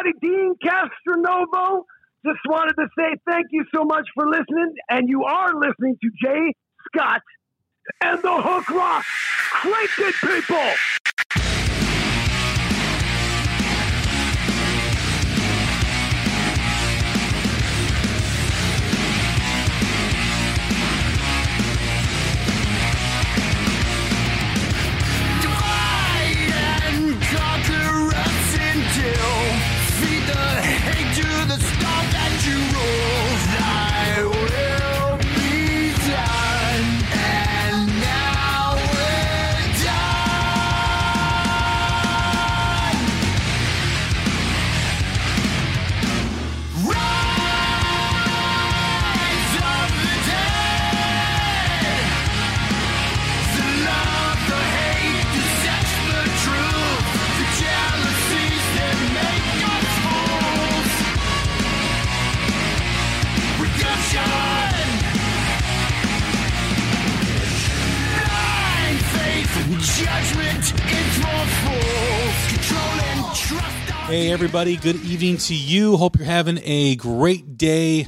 Everybody, Deen Castronovo. Just wanted to say thank you so much for listening. And you are listening to Jay Scott and the Hook Rock. Crank people! Divide you rule. Everybody, good evening to you. Hope you're having a great day.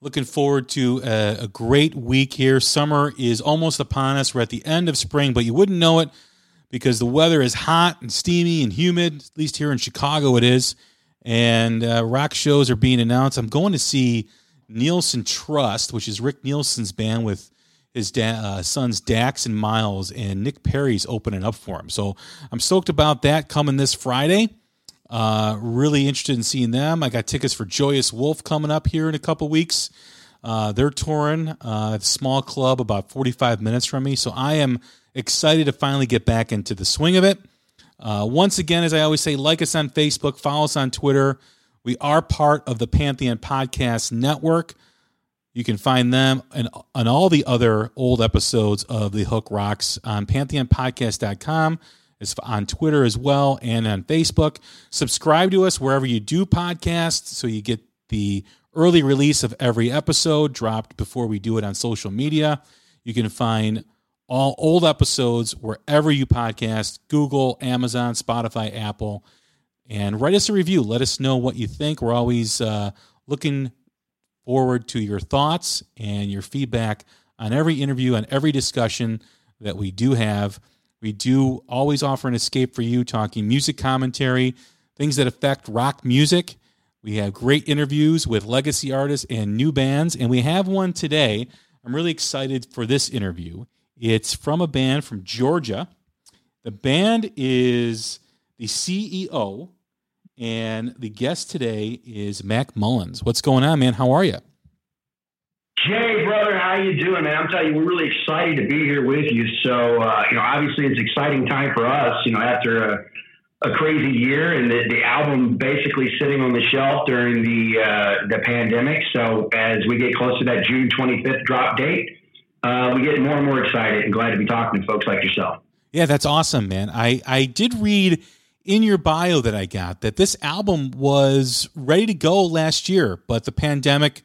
Looking forward to a, a great week here. Summer is almost upon us. We're at the end of spring, but you wouldn't know it because the weather is hot and steamy and humid. At least here in Chicago, it is. And uh, rock shows are being announced. I'm going to see Nielsen Trust, which is Rick Nielsen's band with his da- uh, sons Dax and Miles, and Nick Perri's opening up for him. So I'm stoked about that coming this Friday. Uh, really interested in seeing them. I got tickets for Joyous Wolf coming up here in a couple weeks. Uh, they're touring uh, small club about 45 minutes from me. So I am excited to finally get back into the swing of it. Uh, once again, as I always say, like us on Facebook, follow us on Twitter. We are part of the Pantheon Podcast Network. You can find them and on all the other old episodes of The Hook Rocks on pantheonpodcast.com. It's on Twitter as well and on Facebook. Subscribe to us wherever you do podcasts so you get the early release of every episode dropped before we do it on social media. You can find all old episodes wherever you podcast Google, Amazon, Spotify, Apple. And write us a review. Let us know what you think. We're always uh, looking forward to your thoughts and your feedback on every interview, on every discussion that we do have. We do always offer an escape for you, talking music commentary, things that affect rock music. We have great interviews with legacy artists and new bands, and we have one today. I'm really excited for this interview. It's from a band from Georgia. The band is the CEO, and the guest today is Mack Mullins. What's going on, man? How are you? Jay, brother, how you doing, man? I'm telling you, we're really excited to be here with you. So, uh, you know, obviously it's an exciting time for us, you know, after a, a crazy year and the, the album basically sitting on the shelf during the, uh, the pandemic. So as we get close to that June 25th drop date, uh, we get more and more excited and glad to be talking to folks like yourself. Yeah, that's awesome, man. I, I did read in your bio that I got that this album was ready to go last year, but the pandemic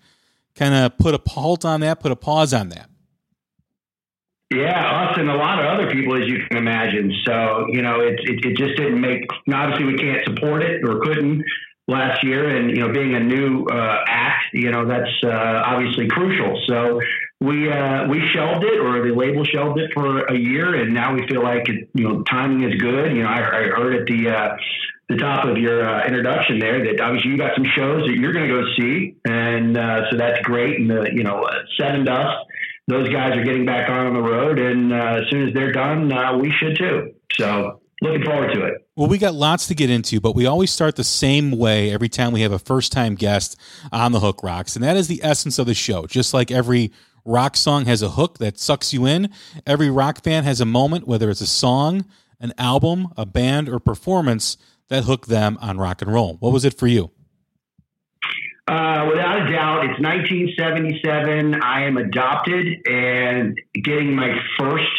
kind of put a halt on that, put a pause on that. Yeah, us and a lot of other people, as you can imagine. So, you know, it, it, it just didn't make, obviously we can't support it or couldn't last year. And, you know, being a new uh, act, you know, that's uh, obviously crucial. So we, uh, we shelved it or the label shelved it for a year. And now we feel like, it, you know, timing is good. You know, I, I heard at the, uh, the top of your uh, introduction there that obviously you got some shows that you're going to go see. And uh, so that's great. And, the, you know, uh, Sevendust, those guys are getting back on the road, and uh, as soon as they're done, uh, we should too. So looking forward to it. Well, we got lots to get into, but we always start the same way every time we have a first time guest on the Hook Rocks, and that is the essence of the show. Just like every rock song has a hook that sucks you in, every rock fan has a moment, whether it's a song, an album, a band, or performance that hooked them on rock and roll? What was it for you? Uh, without a doubt, it's 1977. I am adopted and getting my first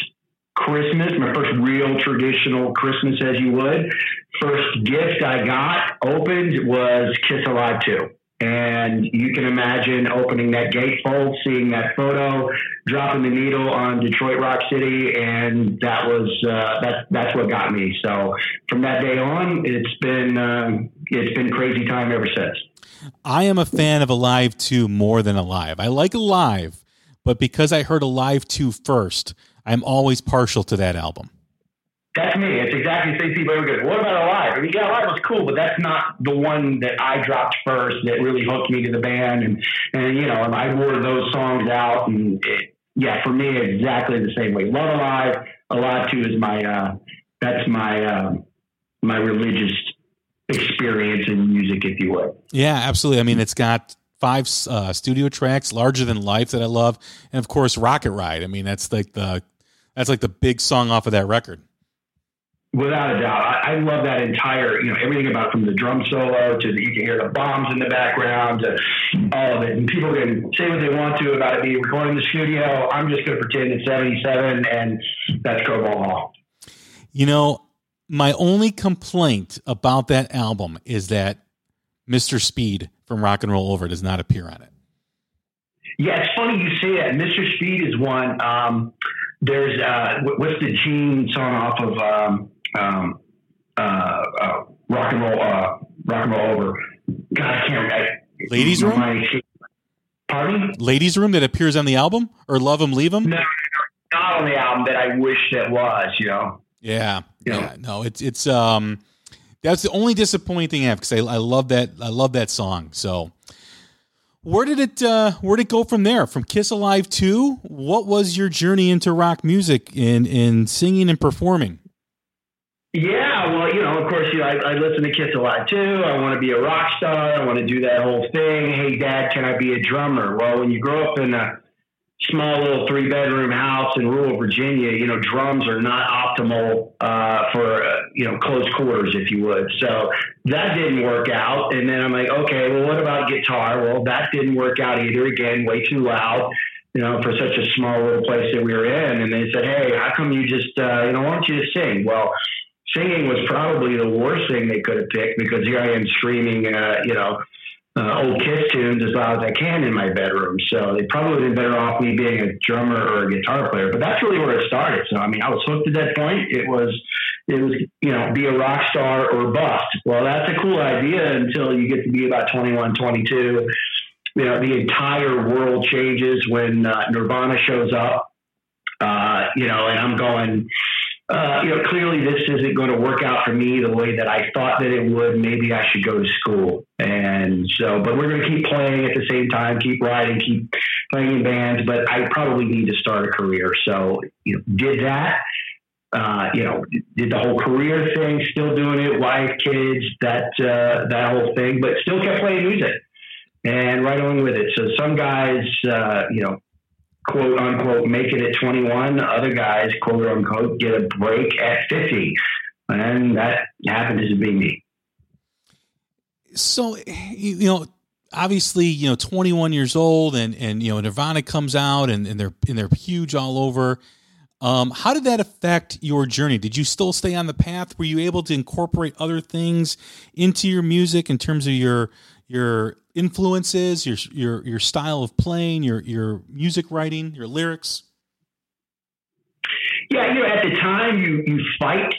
Christmas, my first real traditional Christmas, as you would. First gift I got opened was Kiss Alive 2. And you can imagine opening that gatefold, seeing that photo, dropping the needle on Detroit Rock City, and that was uh, that's that's what got me. So from that day on, it's been um, it's been crazy time ever since. I am a fan of Alive 2 more than Alive. I like Alive, but because I heard Alive 2 first, I'm always partial to that album. That's me. It's exactly the same people ever go. What about Alive? I mean, yeah, Alive was cool, but that's not the one that I dropped first that really hooked me to the band. And, and you know, I wore those songs out. And it, yeah, for me, exactly the same way. Love Alive. Alive 2 is my, uh, that's my, um, my religious experience in music, if you would. Yeah, absolutely. I mean, it's got five uh, studio tracks, larger than life that I love, and of course, Rocket Ride. I mean, that's like the that's like the big song off of that record. Without a doubt, I, I love that entire, you know, everything about from the drum solo to the, you can hear the bombs in the background to all of it. And people can say what they want to about it being recorded in the studio. I'm just going to pretend it's 77 and that's Cobo Hall. You know, my only complaint about that album is that Mr. Speed from Rock and Roll Over does not appear on it. Yeah, it's funny you say that. Mr. Speed is one. Um, there's uh, what's the Gene song off of um, um, uh, uh, Rock and Roll uh, Rock and Roll Over? God, I can't. I, Ladies Room. my- pardon? Ladies Room that appears on the album or Love 'em Leave 'em. No, not on the album that I wish that was. You know. Yeah, Yeah. yeah. No, it's it's um that's the only disappointing thing I have because I, I love that I love that song. So where did it uh where did it go from there? From Kiss Alive 2? What was your journey into rock music in in singing and performing? Yeah, well, you know, of course, you know, I, I listen to Kiss a lot too. I want to be a rock star. I want to do that whole thing. Hey, Dad, can I be a drummer? Well, when you grow up in a small little three bedroom house in rural Virginia, you know, drums are not optimal uh, for uh, you know close quarters, if you would. So that didn't work out. And then I'm like, okay, well, what about guitar? Well, that didn't work out either. Again, way too loud. You know, for such a small little place that we were in, and they said, "Hey, how come you just, uh, you know, why don't you just sing?" Well, singing was probably the worst thing they could have picked because here I am screaming, uh, you know, uh, old Kiss tunes as loud as I can in my bedroom. So they probably would have been better off me being a drummer or a guitar player. But that's really where it started. So I mean, I was hooked at that point. It was, it was, you know, be a rock star or bust. Well, that's a cool idea until you get to be about 21, 22. You know, the entire world changes when uh, Nirvana shows up. Uh, you know, and I'm going uh, you know, clearly this isn't going to work out for me the way that I thought that it would. Maybe I should go to school. And so, but we're going to keep playing at the same time, keep writing, keep playing in bands, but I probably need to start a career. So, you know, did that. Uh, you know, did the whole career thing, still doing it, wife, kids, that uh, that whole thing, but still kept playing music and right on with it. So some guys, uh, you know, quote unquote make it at 21. Other guys, quote unquote, get a break at 50. And that happens to be me. So you know, obviously, you know, 21 years old and and you know, Nirvana comes out and, and they're and they're huge all over. Um, how did that affect your journey? Did you still stay on the path? Were you able to incorporate other things into your music in terms of your your influences, your your your style of playing, your your music writing, your lyrics? Yeah, you know, at the time you you fight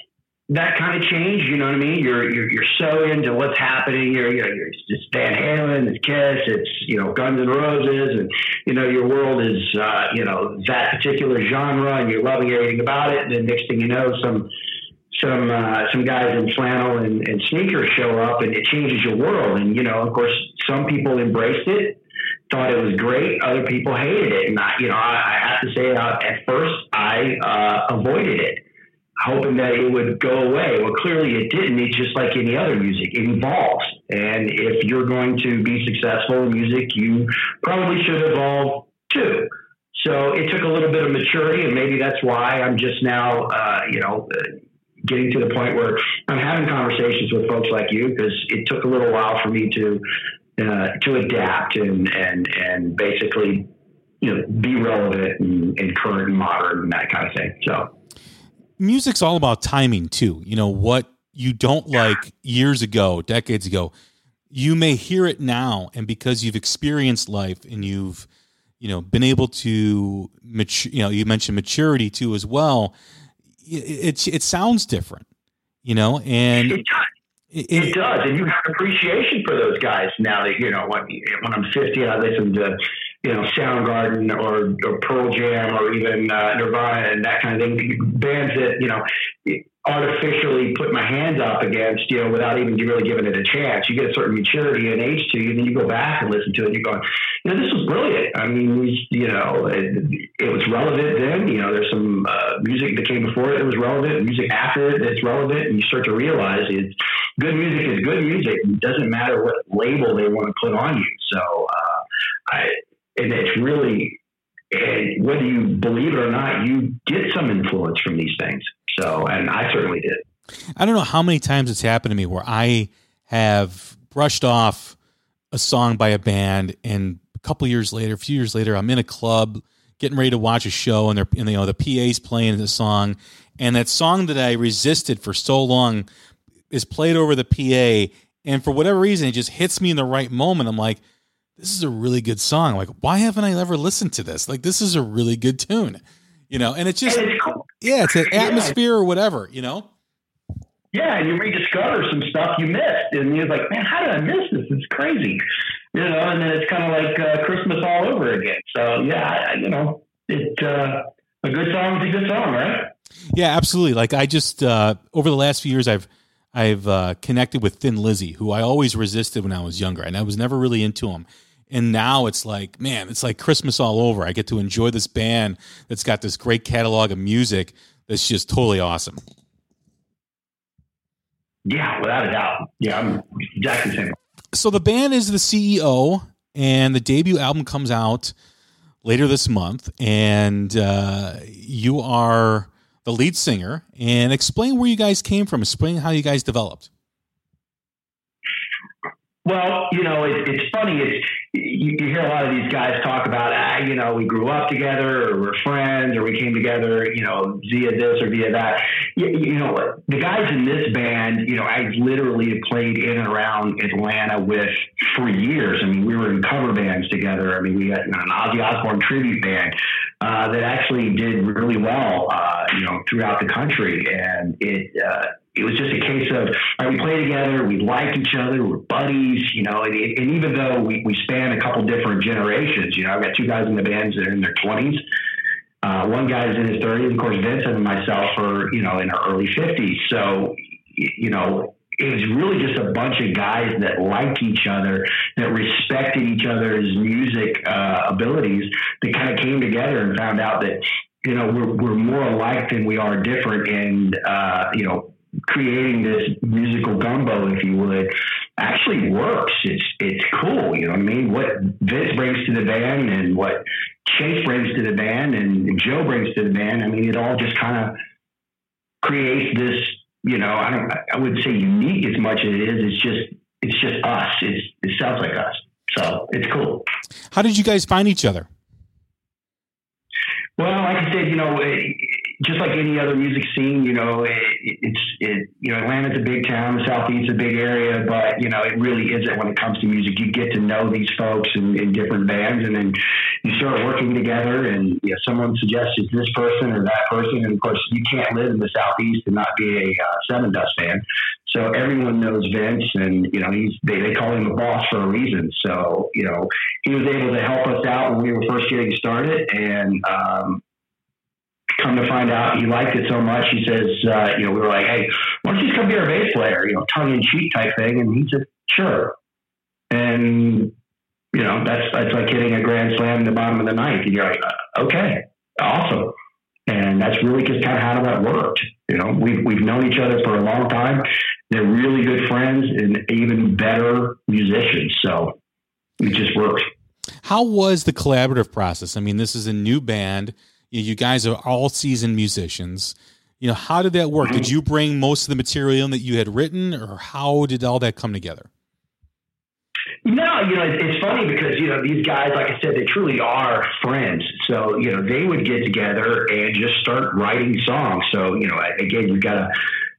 that kind of change. You know what I mean? You're you're, you're so into what's happening. You're you're, you're it's Van Halen, it's Kiss, it's you know Guns N' Roses, and you know your world is uh, you know that particular genre, and you're loving everything about it. And then next thing you know, some some uh, some guys in flannel and, and sneakers show up, and it changes your world. And you know, of course, some people embraced it, thought it was great. Other people hated it, and I, you know, I, I have to say, uh, at first, I uh, avoided it, hoping that it would go away. Well, clearly, it didn't. It's just like any other music; it evolves. And if you're going to be successful in music, you probably should evolve too. So it took a little bit of maturity, and maybe that's why I'm just now, uh, you know. Getting to the point where I'm having conversations with folks like you because it took a little while for me to uh, to adapt and and and basically you know be relevant and, and current and modern and that kind of thing. So music's all about timing too. You know what you don't like years ago, decades ago, you may hear it now, and because you've experienced life and you've you know been able to mature, you know you mentioned maturity too as well. It, it, it sounds different, you know, and it does. It, it, does, and you have appreciation for those guys now that you know when when I'm 50 I listen to you know Soundgarden or, or Pearl Jam or even uh, Nirvana and that kind of thing. Bands that you know artificially put my hands up against, you know, without even really giving it a chance. You get a certain maturity and age to you, and then you go back and listen to it, and you're going, you know, this was brilliant. I mean, you know, it, it was relevant then. You know, there's some uh, music that came before it that was relevant, music after it that's relevant, and you start to realize it's good music is good music. It doesn't matter what label they want to put on you. So, uh, I, and it's really, and whether you believe it or not, you get some influence from these things. So, and I certainly did. I don't know how many times it's happened to me where I have brushed off a song by a band, and a couple years later, a few years later, I'm in a club getting ready to watch a show, and they're and, you know the PA's playing the song, and that song that I resisted for so long is played over the PA, and for whatever reason, it just hits me in the right moment. I'm like, this is a really good song. Like, why haven't I ever listened to this? Like, this is a really good tune you know, and it's just and it's cool. yeah, it's an atmosphere yeah. or whatever, you know. Yeah, and you rediscover some stuff you missed, and you're like, man, how did I miss this? It's crazy, you know. And then it's kind of like uh, Christmas all over again. So yeah, I, you know, it uh, a good song is a good song, right? Yeah, absolutely. Like I just uh, over the last few years, I've I've uh, connected with Thin Lizzy, who I always resisted when I was younger, and I was never really into him and now it's like man it's like christmas all over. I get to enjoy this band that's got this great catalog of music that's just totally awesome. Yeah without a doubt. Yeah i'm exactly the same. So the band is the ceo and the debut album comes out later this month and uh, you are the lead singer. And explain where you guys came from. Explain how you guys developed. Well, you know, it, it's funny. It's you, you, hear a lot of these guys talk about, ah, you know, we grew up together, or we're friends, or we came together, you know, via this or via that. You, you know, the guys in this band, you know, I literally have played in and around Atlanta with for years. I mean, we were in cover bands together. I mean, we had an Ozzy Osbourne tribute band uh, that actually did really well, uh, you know, throughout the country, and it. Uh, it was just a case of right, we play together, we like each other, we're buddies, you know. And, and even though we, we span a couple different generations, you know, I've got two guys in the bands that are in their twenties. Uh, one guy's in his 30s. Of course, Vincent and myself are, you know, in our early 50s. So, you know, it was really just a bunch of guys that liked each other, that respected each other's music uh, abilities, that kind of came together and found out that, you know, we're, we're more alike than we are different. And, uh, you know, creating this musical gumbo, if you would, actually works. It's it's cool. You know what I mean? What Vince brings to the band and what Chase brings to the band and Joe brings to the band. I mean, it all just kind of creates this. You know, I don't. I wouldn't say unique as much as it is. It's just it's just us. It's it sounds like us. So it's cool. How did you guys find each other? Well, like I said, you know, just like any other music scene, you know, it, it's it, you know, Atlanta's a big town, the Southeast's a big area, but you know, it really isn't when it comes to music. You get to know these folks in, in different bands, and then you start working together, and you know, someone suggests it's this person or that person, and of course, you can't live in the Southeast and not be a uh, Sevendust fan. So everyone knows Vince, and you know he's they, they call him the boss for a reason. So you know he was able to help us out when we were first getting started, and um, come to find out he liked it so much. He says, uh, you know, we were like, hey, why don't you just come be our bass player? You know, tongue in cheek type thing, and he said, sure. And you know, that's that's like hitting a grand slam in the bottom of the ninth. And you're like, uh, okay, awesome. And that's really just kind of how that worked. You know, we've we've known each other for a long time. They're really good friends and even better musicians. So it just works. How was the collaborative process? I mean, this is a new band. You guys are all seasoned musicians. You know, how did that work? Did you bring most of the material in that you had written, or how did all that come together? No, you know, it's, funny because, you know, these guys, like I said, they truly are friends. So, you know, they would get together and just start writing songs. So, you know, again, you've got a,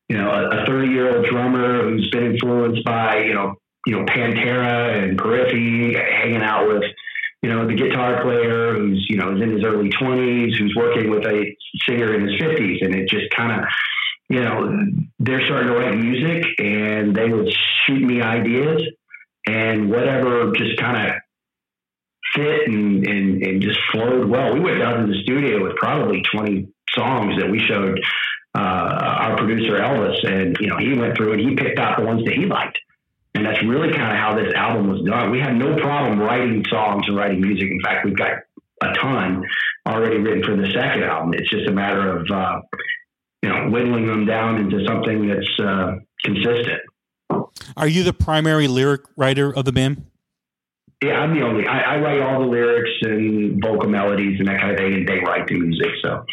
you know, a 30 year old drummer who's been influenced by, you know, you know, Pantera and Periphery, hanging out with, you know, the guitar player who's, you know, is in his early 20s, who's working with a singer in his 50s. And it just kind of, you know, they're starting to write music and they would shoot me ideas and whatever just kind of fit and, and, and just flowed well. We went down to the studio with probably 20 songs that we showed uh, our producer Elvis, and you know he went through and he picked out the ones that he liked, and that's really kind of how this album was done. We had no problem writing songs and writing music. In fact, we've got a ton already written for the second album. It's just a matter of uh, you know whittling them down into something that's uh, consistent. Are you the primary lyric writer of the band? Yeah, I'm the only. I, I, write all the lyrics and vocal melodies and that kind of thing, and they write the music. So,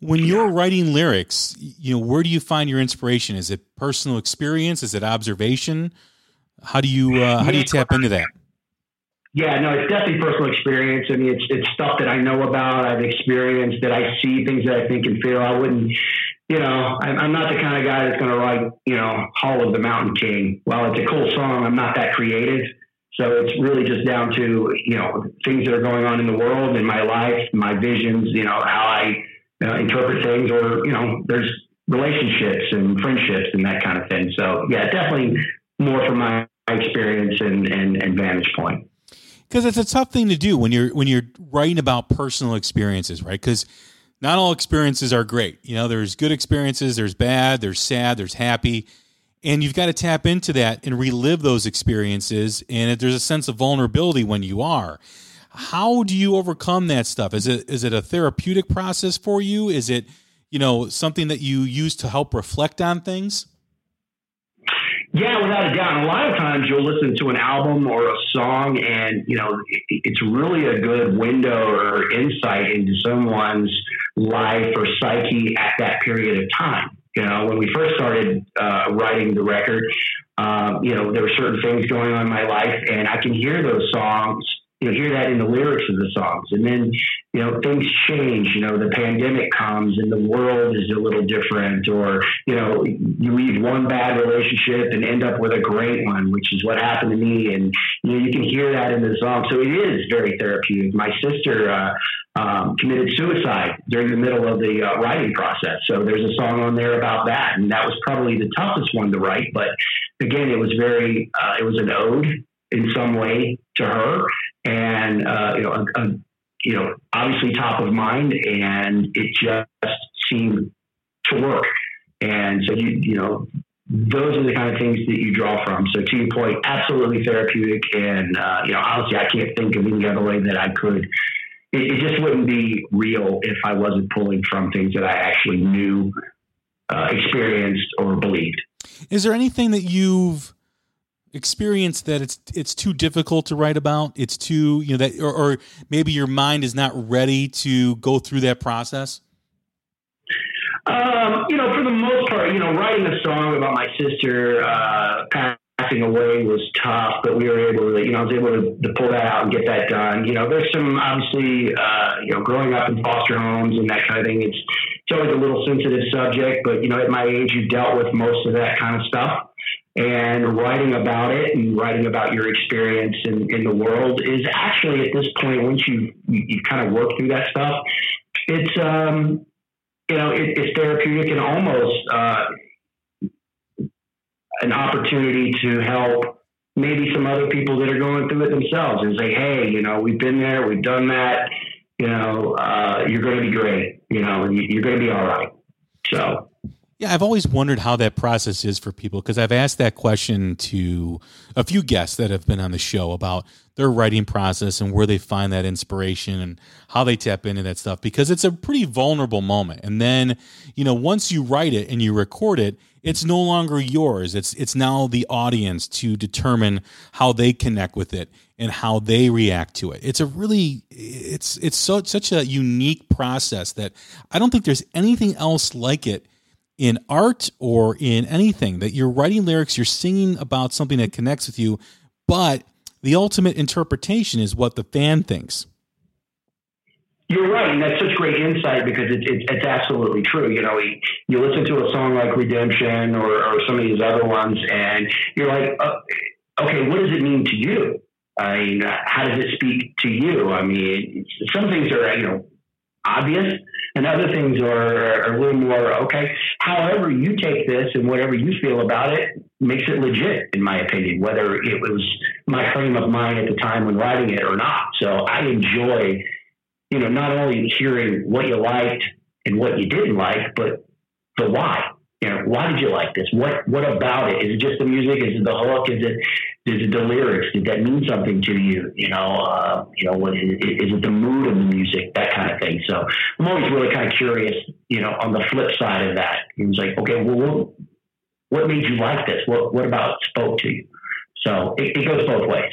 when you're writing lyrics, you know, where do you find your inspiration? Is it personal experience? Is it observation? How do you uh, how do you tap into that? Yeah, no, it's definitely personal experience. I mean, it's it's stuff that I know about, I've experienced, that I see things that I think and feel. I wouldn't you know, I'm, I'm not the kind of guy that's going to write, you know, Hall of the Mountain King. While it's a cool song, I'm not that creative. So it's really just down to, you know, things that are going on in the world, in my life, my visions, you know, how I uh, interpret things, or, you know, there's relationships and friendships and that kind of thing. So, yeah, definitely more from my experience and, and, and vantage point because it's a tough thing to do when you're when you're writing about personal experiences, right? Because not all experiences are great. You know, there's good experiences, there's bad, there's sad, there's happy. And you've got to tap into that and relive those experiences. And there's a sense of vulnerability when you are. How do you overcome that stuff? Is it is it a therapeutic process for you? Is it, you know, something that you use to help reflect on things? Yeah, without a doubt. a lot of times you'll listen to an album or a song, and you know it's really a good window or insight into someone's life or psyche at that period of time. You know, when we first started uh, writing the record, um, you know there were certain things going on in my life, and I can hear those songs you hear that in the lyrics of the songs. And then, you know, things change, you know, the pandemic comes and the world is a little different, or, you know, you leave one bad relationship and end up with a great one, which is what happened to me. And, you know, you can hear that in the song. So it is very therapeutic. My sister, uh, um, committed suicide during the middle of the uh, writing process. So there's a song on there about that, and that was probably the toughest one to write. But again, it was very, uh, it was an ode in some way to her, and uh, you know, a, a, you know, obviously top of mind, and it just seemed to work. And so you you know, those are the kind of things that you draw from. So to your point, absolutely therapeutic, and uh, you know, honestly, I can't think of any other way that I could. It, it, just wouldn't be real if I wasn't pulling from things that I actually knew, uh, experienced, or believed. Is there anything that you've experience that it's it's too difficult to write about. It's too you know that or, or, passing your mind is not ready to go through that process? Um, you know for the most part you know writing a song about my sister uh, passing away was tough but we were able to you know i was able to, to pull that out and get that done. You know there's some obviously uh, you know growing up in foster homes and that kind of thing it's it's always a little sensitive subject but you know at my age you dealt with most of that kind of stuff and writing about it and writing about your experience in, in the world is actually at this point once you you kind of work through that stuff it's um you know it, it's therapeutic and almost uh, an opportunity to help maybe some other people that are going through it themselves and say hey you know we've been there we've done that you know uh, you're going to be great you know you're going to be all right. So yeah, I've always wondered how that process is for people because I've asked that question to a few guests that have been on the show about their writing process and where they find that inspiration and how they tap into that stuff because it's a pretty vulnerable moment. And then, you know, once you write it and you record it, it's no longer yours. It's it's now the audience to determine how they connect with it and how they react to it. It's a really it's it's so such a unique process that I don't think there's anything else like it in art or in anything that you're writing lyrics, you're singing about something that connects with you, but the ultimate interpretation is what the fan thinks. You're right, and that's such great insight because it's it's, it's absolutely true. You know, you listen to a song like Redemption or, or some of these other ones, and you're like, uh, okay, what does it mean to you? I mean, how does it speak to you? I mean, some things are you know obvious, and other things are, are a little more okay. However, you take this and whatever you feel about it makes it legit, in my opinion, whether it was my frame of mind at the time when writing it or not. So I enjoy, you know, not only hearing what you liked and what you didn't like, but the why. You know, why did you like this? What what about it? Is it just the music? Is it the hook? Is it is it the lyrics? Did that mean something to you? You know, uh, you know, what is, is it the mood of the music? That kind of thing. So I'm always really kind of curious. You know, on the flip side of that, it was like, okay, well, what, what made you like this? What what about spoke to you? So it, it goes both ways.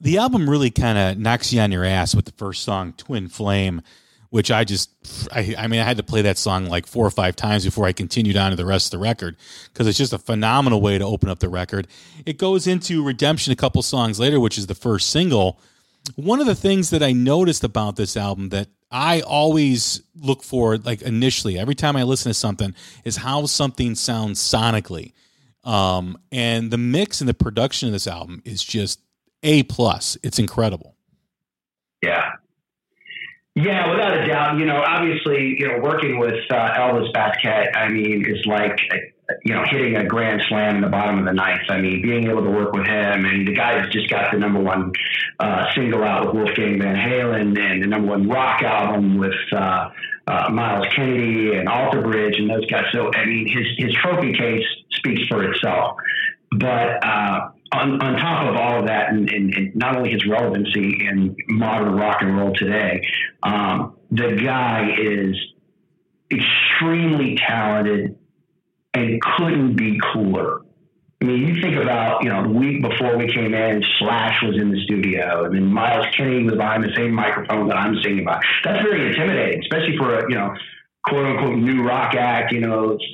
The album really kind of knocks you on your ass with the first song, Twin Flame which I just, I, I, mean, I had to play that song like four or five times before I continued on to the rest of the record because it's just a phenomenal way to open up the record. It goes into Redemption a couple songs later, which is the first single. One of the things that I noticed about this album that I always look for, like initially, every time I listen to something, is how something sounds sonically. Um, and the mix and the production of this album is just a plus. It's incredible. Yeah, yeah, without a doubt. You know, obviously, you know, working with uh, Elvis Baskette, I mean, is like, you know, hitting a grand slam in the bottom of the ninth. I mean, being able to work with him, and the guy's just got the number one uh, single out with Wolfgang Van Halen, and the number one rock album with uh, uh, Myles Kennedy and Alter Bridge, and those guys. So, I mean, his his trophy case speaks for itself. But uh, on, on top of all of that, and, and, and, not only his relevancy in modern rock and roll today, um, the guy is extremely talented and couldn't be cooler. I mean, you think about, you know, the week before we came in, Slash was in the studio, and then Myles Kennedy was behind the same microphone that I'm singing by. That's very intimidating, especially for a, you know, quote unquote new rock act, you know, it's,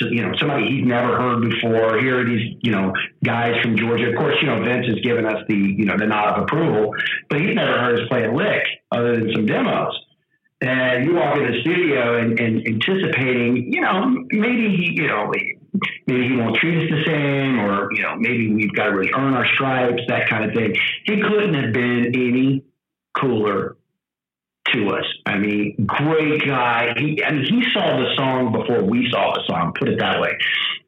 you know, somebody he's never heard before. Here are these, you know, guys from Georgia. Of course, you know, Vince has given us the, you know, the nod of approval, but he's never heard us play a lick other than some demos. And you walk in the studio and, and anticipating, you know, maybe he, you know, maybe he won't treat us the same, or you know, maybe we've got to really earn our stripes, that kind of thing. He couldn't have been any cooler to us. I mean, great guy. He, I mean, he saw the song before we saw the song. Put it that way.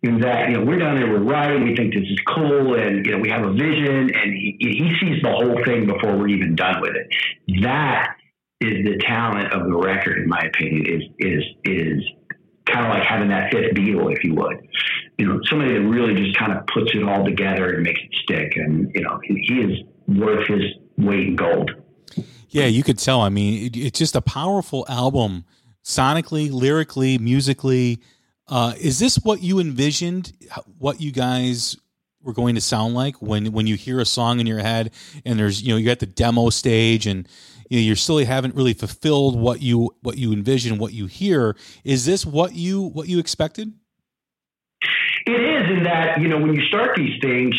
In that, you know, we're down there, we're writing, we think this is cool, and you know, we have a vision, and he, he sees the whole thing before we're even done with it. That is the talent of the record, in my opinion. Is is is kind of like having that fifth Beatle, if you would. You know, somebody that really just kind of puts it all together and makes it stick. And you know, he, he is worth his weight in gold. Yeah, you could tell. I mean, it, it's just a powerful album, sonically, lyrically, musically. Uh, is this what you envisioned? What you guys were going to sound like when when you hear a song in your head and there's you know you're at the demo stage and you know, you still haven't really fulfilled what you what you envision, what you hear. Is this what you what you expected? It is in that, you know, when you start these things,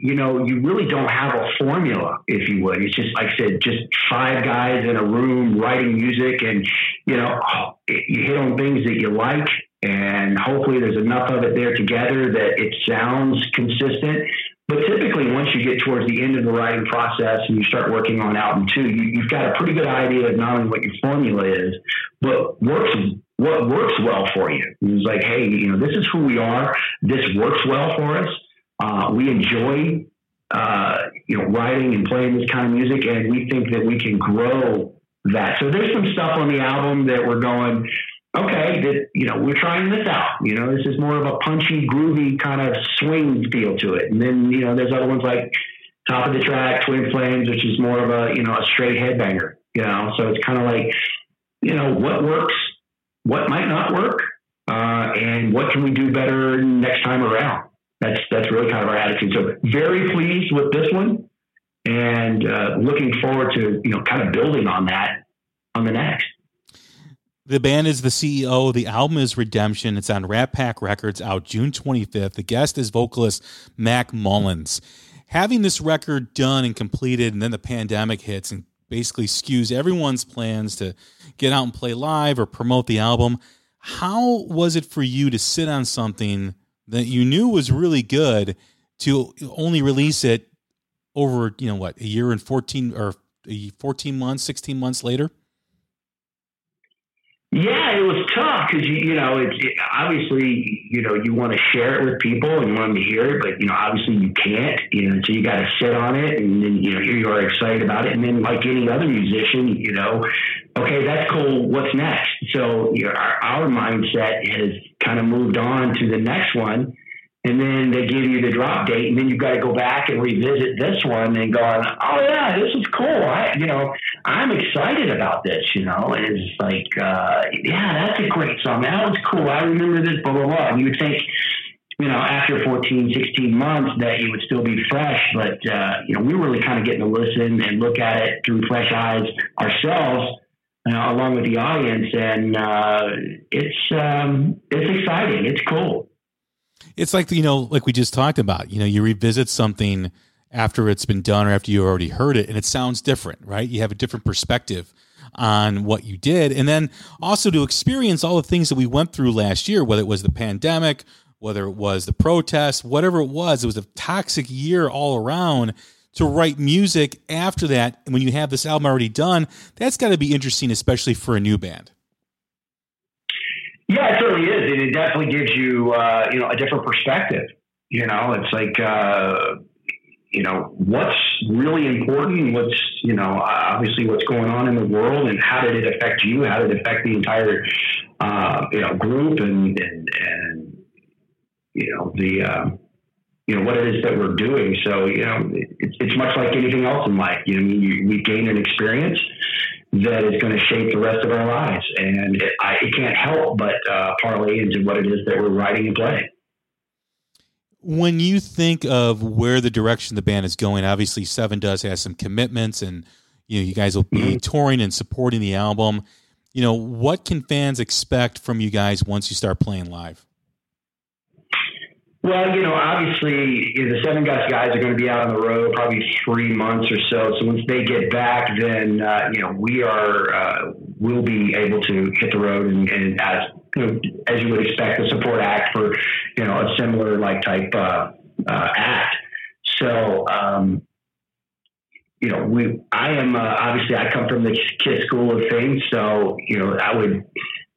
you, know, you really don't have a formula, if you would. It's just, like I said, just five guys in a room writing music and, you know, you hit on things that you like and hopefully there's enough of it there together that it sounds consistent. But typically, once you get towards the end of the writing process and you start working on album two, you, have got a pretty good idea of not only what your formula is, but works what works well for you. It's like, hey, you know, this is who we are. This works well for us. Uh, we enjoy, uh, you know, writing and playing this kind of music, and we think that we can grow that. So there's some stuff on the album that we're going, okay, that you know, we're trying this out. You know, this is more of a punchy, groovy kind of swing feel to it. And then you know, there's other ones like Top of the Track, Twin Flames, which is more of a you know a straight headbanger. You know, so it's kind of like you know what works what might not work, uh, and what can we do better next time around. That's that's really kind of our attitude. So very pleased with this one, and uh, looking forward to you know kind of building on that on the next. The band is the CEO. The album is Redemption. It's on Rat Pak Records out June 25th. The guest is vocalist Mack Mullins. Having this record done and completed, and then the pandemic hits and basically skews everyone's plans to get out and play live or promote the album. How was it for you to sit on something that you knew was really good to only release it over, you know, what, a year and 14 or 14 months, 16 months later? Yeah, it was tough because you, you know it's it, obviously you know you want to share it with people and you want them to hear it, but you know obviously you can't. You know, so you got to sit on it, and then you know here you are excited about it, and then like any other musician, you know, okay, that's cool. What's next? So you know, our, our mindset has kind of moved on to the next one and then they give you the drop date, and then you've got to go back and revisit this one and go, oh yeah, this is cool. I, you know, I'm excited about this. You know, and it's like, uh, yeah, that's a great song. That was cool. I remember this. Blah blah blah. And you would think, you know, after 14, 16 months that it would still be fresh, but uh, you know, we were really kind of getting to listen and look at it through fresh eyes ourselves. Uh, along with the audience, and uh, it's um, it's exciting. It's cool it's like you know like we just talked about you know you revisit something after it's been done or after you already heard it and it sounds different right? You have a different perspective on what you did. And then also to experience all the things that we went through last year whether it was the pandemic whether it was the protests whatever it was it was a toxic year all around to write music after that. And when you have this album already done that's got to be interesting especially for a new band yeah, it certainly is. It, it definitely gives you, uh, you know, a different perspective. You know, it's like, uh, you know, what's really important, what's, you know, obviously what's going on in the world and how did it affect you? How did it affect the entire, uh, you know, group and, and, and, you know, the, uh, you know, what it is that we're doing. So, you know, it's, it's much like anything else in life. You know, I you, we gain an experience that is going to shape the rest of our lives. And it, I, it can't help but uh, parlay into what it is that we're writing and playing. When you think of where the direction the band is going, obviously Sevendust has some commitments, and you know you guys will be mm-hmm. touring and supporting the album. You know what can fans expect from you guys once you start playing live? Well, you know, obviously you know, the Seven guys guys are going to be out on the road probably three months or so. So once they get back, then uh, you know we are uh, we'll be able to hit the road and, and as you know, as you would expect, a support act for you know a similar like type uh, uh act. So um, you know, we I am uh, obviously I come from the Kiss School of Things, so you know I would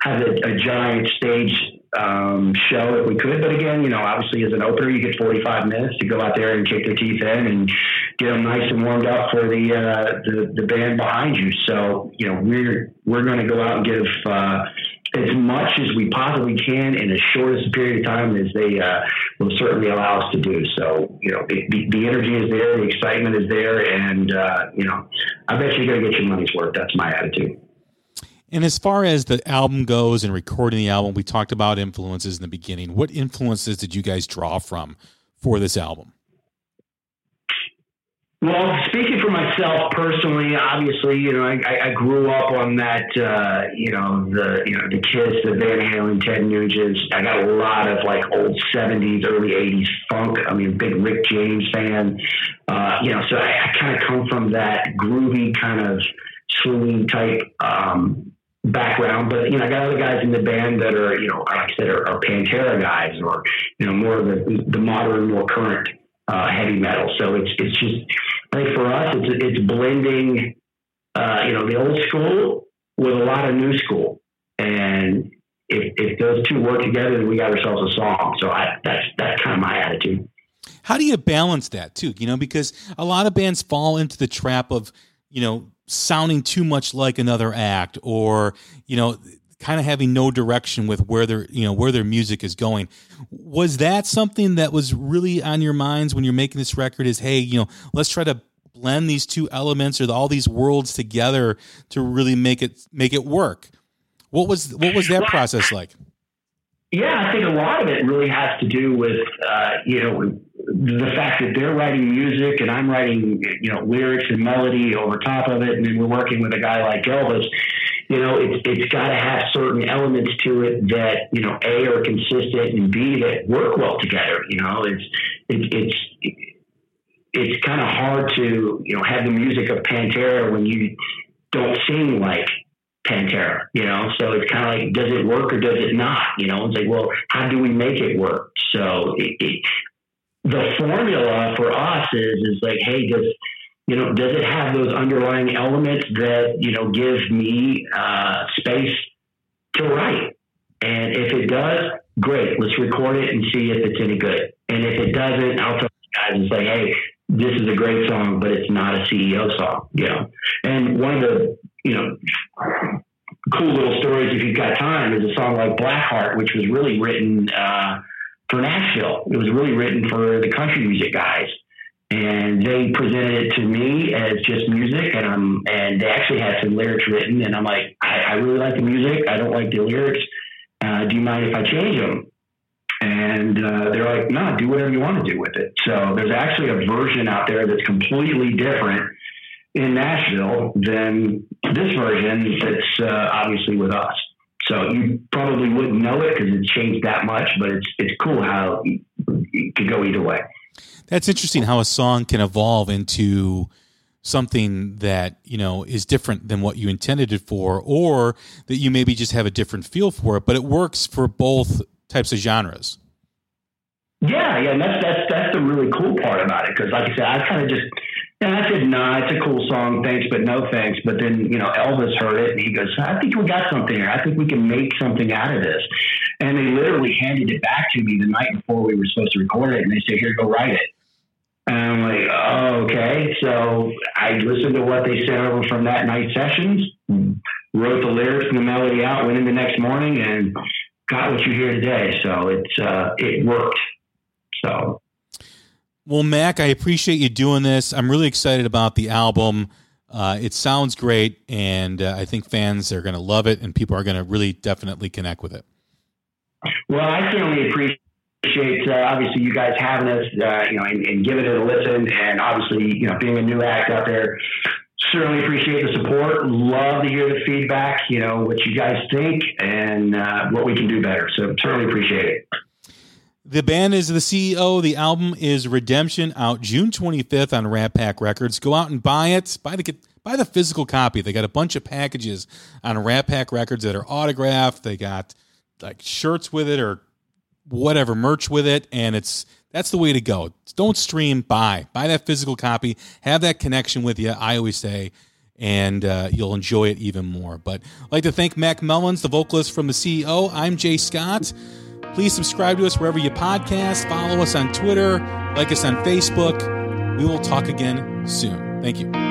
have a, a giant stage um, show if we could. But again, you know, obviously as an opener, you get 45 minutes to go out there and kick their teeth in and get them nice and warmed up for the uh, the, the band behind you. So you know, we're we're going to go out and give. Uh, as much as we possibly can in the shortest period of time as they uh, will certainly allow us to do. So, you know, the, the energy is there, the excitement is there, and, uh, you know, I bet you're going to get your money's worth. That's my attitude. And as far as the album goes and recording the album, we talked about influences in the beginning. What influences did you guys draw from for this album? Well, speaking for myself personally, obviously, you know, I, I grew up on that, uh, you know, the, you know, the Kiss, the Van Halen, Ted Nugent. I got a lot of like old '70s, early '80s funk. I mean, big Rick James fan. Uh, you know, so I, I kind of come from that groovy kind of swinging type um, background, but you know, I got other guys in the band that are, you know, like I said, are, are Pantera guys, or you know, more of the, the modern, more current uh, heavy metal. So it's it's just I think for us, it's it's blending, uh, you know, the old school with a lot of new school, and if, if those two work together, then we got ourselves a song. So I, that's that's kind of my attitude. How do you balance that too? You know, because a lot of bands fall into the trap of you know sounding too much like another act or you know kind of having no direction with where their you know where their music is going. Was that something that was really on your minds when you're making this record is hey you know let's try to blend these two elements or all these worlds together to really make it make it work? What was what was that process like yeah i think a lot of it really has to do with uh, you know the fact that they're writing music and I'm writing, you know, lyrics and melody over top of it, and then we're working with a guy like Elvis, you know, it's it's got to have certain elements to it that you know, a are consistent and b that work well together. You know, it's it, it's it's kind of hard to you know have the music of Pantera when you don't sing like Pantera, you know. So it's kind of like, does it work or does it not? You know, it's like, well, how do we make it work? So it, it, the formula for us is is like, hey, does you know, does it have those underlying elements that you know give me uh, space to write? And if it does, great. Let's record it and see if it's any good. And if it doesn't, I'll tell you guys and say, hey, this is a great song, but it's not a CEO song. You know, and one of the you know cool little stories if you've got time is a song like Blackheart, which was really written uh, for Nashville. It was really written for the country music guys. And they presented it to me as just music, and I'm and they actually had some lyrics written, and I'm like, I, I really like the music. I don't like the lyrics. Uh, do you mind if I change them? And uh, they're like, no, do whatever you want to do with it. So there's actually a version out there that's completely different in Nashville than this version that's uh, obviously with us. So you probably wouldn't know it because it's changed that much, but it's it's cool how it could go either way. That's interesting how a song can evolve into something that you know is different than what you intended it for, or that you maybe just have a different feel for it, but it works for both types of genres. Yeah, yeah, and that's that's that's the really cool part about it because, like I said, I kind of just and I said, nah, it's a cool song, thanks, but no thanks. But then, you know, Elvis heard it and he goes, I think we got something here. I think we can make something out of this. And they literally handed it back to me the night before we were supposed to record it. And they said, here, go write it. And I'm like, oh, okay. So I listened to what they sent over from that night sessions, wrote the lyrics and the melody out, went in the next morning and got what you hear today. So it's, uh, it worked. So well, Mack, I appreciate you doing this. I'm really excited about the album. Uh, it sounds great, and uh, I think fans are going to love it, and people are going to really definitely connect with it. Well, I certainly appreciate uh, obviously you guys having us, uh, you know, and, and, giving it a listen, and obviously you know being a new act out there. Certainly appreciate the support. Love to hear the feedback. You know what you guys think and uh, what we can do better. So certainly appreciate it. The band is the CEO. The album is Redemption, out June 25th on Rat Pak Records. Go out and buy it. Buy the buy the physical copy. They got a bunch of packages on Rat Pak Records that are autographed. They got like shirts with it or whatever merch with it, and it's that's the way to go. Don't stream, buy. Buy that physical copy. Have that connection with you. I always say and uh, you'll enjoy it even more. But I'd like to thank Mack Mullins, the vocalist from the CEO. I'm Jay Scott. Please subscribe to us wherever you podcast. Follow us on Twitter. Like us on Facebook. We will talk again soon. Thank you.